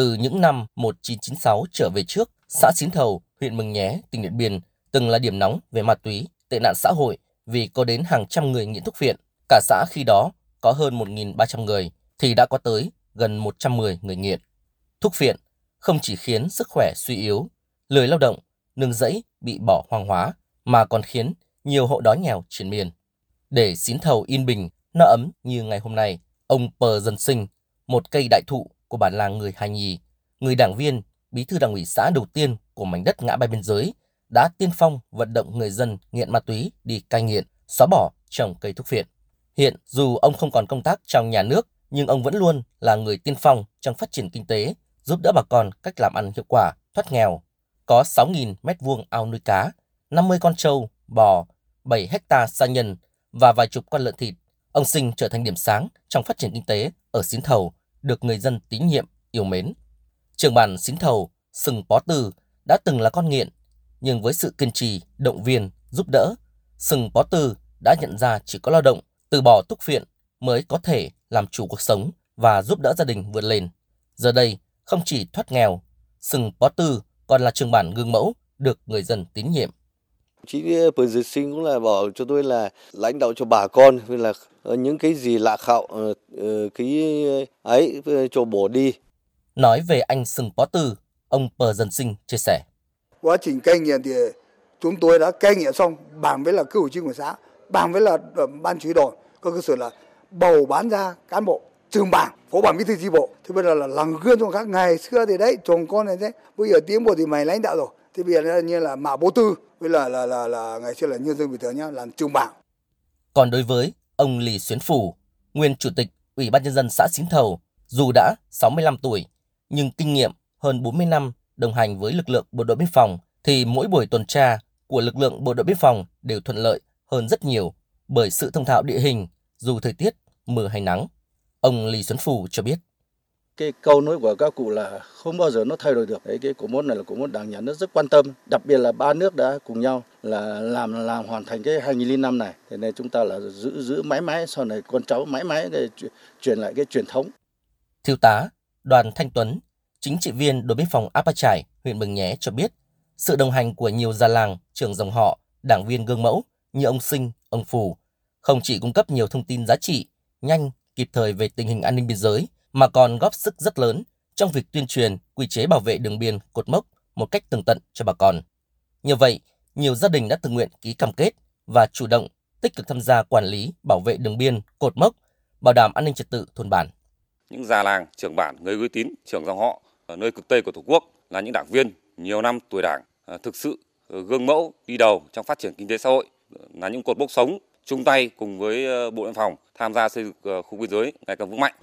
Từ những năm 1996 trở về trước, xã Xín Thầu, huyện Mừng Nhé, tỉnh Điện Biên từng là điểm nóng về ma túy, tệ nạn xã hội vì có đến hàng trăm người nghiện thuốc phiện. Cả xã khi đó có hơn 1.300 người thì đã có tới gần 110 người nghiện. Thuốc phiện không chỉ khiến sức khỏe suy yếu, lười lao động, nương rẫy bị bỏ hoang hóa mà còn khiến nhiều hộ đói nghèo triển miền. Để xín thầu yên bình, no ấm như ngày hôm nay, ông Pờ Dân Sinh, một cây đại thụ của bản làng người hài Nhì, người đảng viên, bí thư đảng ủy xã đầu tiên của mảnh đất ngã ba biên giới, đã tiên phong vận động người dân nghiện ma túy đi cai nghiện, xóa bỏ trồng cây thuốc phiện. Hiện dù ông không còn công tác trong nhà nước, nhưng ông vẫn luôn là người tiên phong trong phát triển kinh tế, giúp đỡ bà con cách làm ăn hiệu quả, thoát nghèo. Có 6.000 mét vuông ao nuôi cá, 50 con trâu, bò, 7 hecta sa nhân và vài chục con lợn thịt. Ông Sinh trở thành điểm sáng trong phát triển kinh tế ở Xín Thầu, được người dân tín nhiệm, yêu mến. Trường bản Xín Thầu, Sừng Pó Tư đã từng là con nghiện, nhưng với sự kiên trì, động viên, giúp đỡ, Sừng Pó Tư đã nhận ra chỉ có lao động, từ bỏ túc phiện mới có thể làm chủ cuộc sống và giúp đỡ gia đình vượt lên. Giờ đây, không chỉ thoát nghèo, Sừng Pó Tư còn là trường bản gương mẫu được người dân tín nhiệm. Chí Bờ Dược Sinh cũng là bảo cho tôi là lãnh đạo cho bà con vì là những cái gì lạ khạo cái ấy cho bỏ đi. Nói về anh Sừng Pó Tư, ông Pờ Dân Sinh chia sẻ. Quá trình cai nghiện thì chúng tôi đã cai nghiện xong bàn với là cựu chính quyền xã, bàn với là ban chỉ đồn, có cơ sở là bầu bán ra cán bộ trường bản phó bản bí thư chi bộ thì bây giờ là làm gương cho khác ngày xưa thì đấy chồng con này thế bây giờ tiến bộ thì mày lãnh đạo rồi thì bây giờ như là mạo bố tư, với là là là là ngày xưa là nhân dân bình thường nhá, làm trường bảng còn đối với ông Lý Xuyến Phủ, nguyên chủ tịch ủy ban nhân dân xã Xín Thầu, dù đã 65 tuổi, nhưng kinh nghiệm hơn 40 năm đồng hành với lực lượng bộ đội biên phòng, thì mỗi buổi tuần tra của lực lượng bộ đội biên phòng đều thuận lợi hơn rất nhiều bởi sự thông thạo địa hình dù thời tiết mưa hay nắng. Ông Lý Xuân Phủ cho biết. Cái câu nói của các cụ là không bao giờ nó thay đổi được. Đấy, cái cổ mốt này là cổ mốt đảng nhà nước rất quan tâm. Đặc biệt là ba nước đã cùng nhau là làm làm hoàn thành cái 2005 này. Thế nên chúng ta là giữ giữ mãi mãi sau này con cháu mãi mãi để truyền lại cái truyền thống. Thiếu tá Đoàn Thanh Tuấn, chính trị viên đồn biên phòng Apa Trải, huyện Mường Nhé cho biết, sự đồng hành của nhiều gia làng, trưởng dòng họ, đảng viên gương mẫu như ông Sinh, ông Phù không chỉ cung cấp nhiều thông tin giá trị, nhanh, kịp thời về tình hình an ninh biên giới, mà còn góp sức rất lớn trong việc tuyên truyền quy chế bảo vệ đường biên cột mốc một cách tường tận cho bà con. Nhờ vậy, nhiều gia đình đã tự nguyện ký cam kết và chủ động tích cực tham gia quản lý, bảo vệ đường biên, cột mốc, bảo đảm an ninh trật tự thôn bản. Những già làng, trưởng bản, người uy tín, trưởng dòng họ ở nơi cực Tây của Tổ quốc là những đảng viên nhiều năm tuổi đảng, à, thực sự ờ, gương mẫu đi đầu trong phát triển kinh tế xã hội, là những cột mốc sống chung tay cùng với ờ, Bộ đội phòng tham gia xây dựng ờ, khu biên giới ngày càng vững mạnh.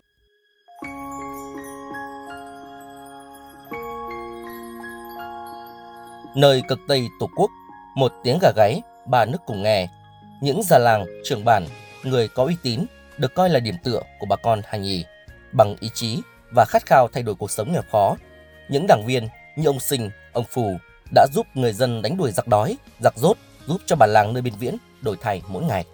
Nơi cực Tây Tổ quốc, một tiếng gà gáy, ba nước cùng nghe. Những già làng, trưởng bản, người có uy tín được coi là điểm tựa của bà con Hà Nhì. Bằng ý chí và khát khao thay đổi cuộc sống nghèo khó, những đảng viên như ông Sinh, ông Phù đã giúp người dân đánh đuổi giặc đói, giặc rốt, giúp cho bản làng nơi biên viễn đổi thay mỗi ngày.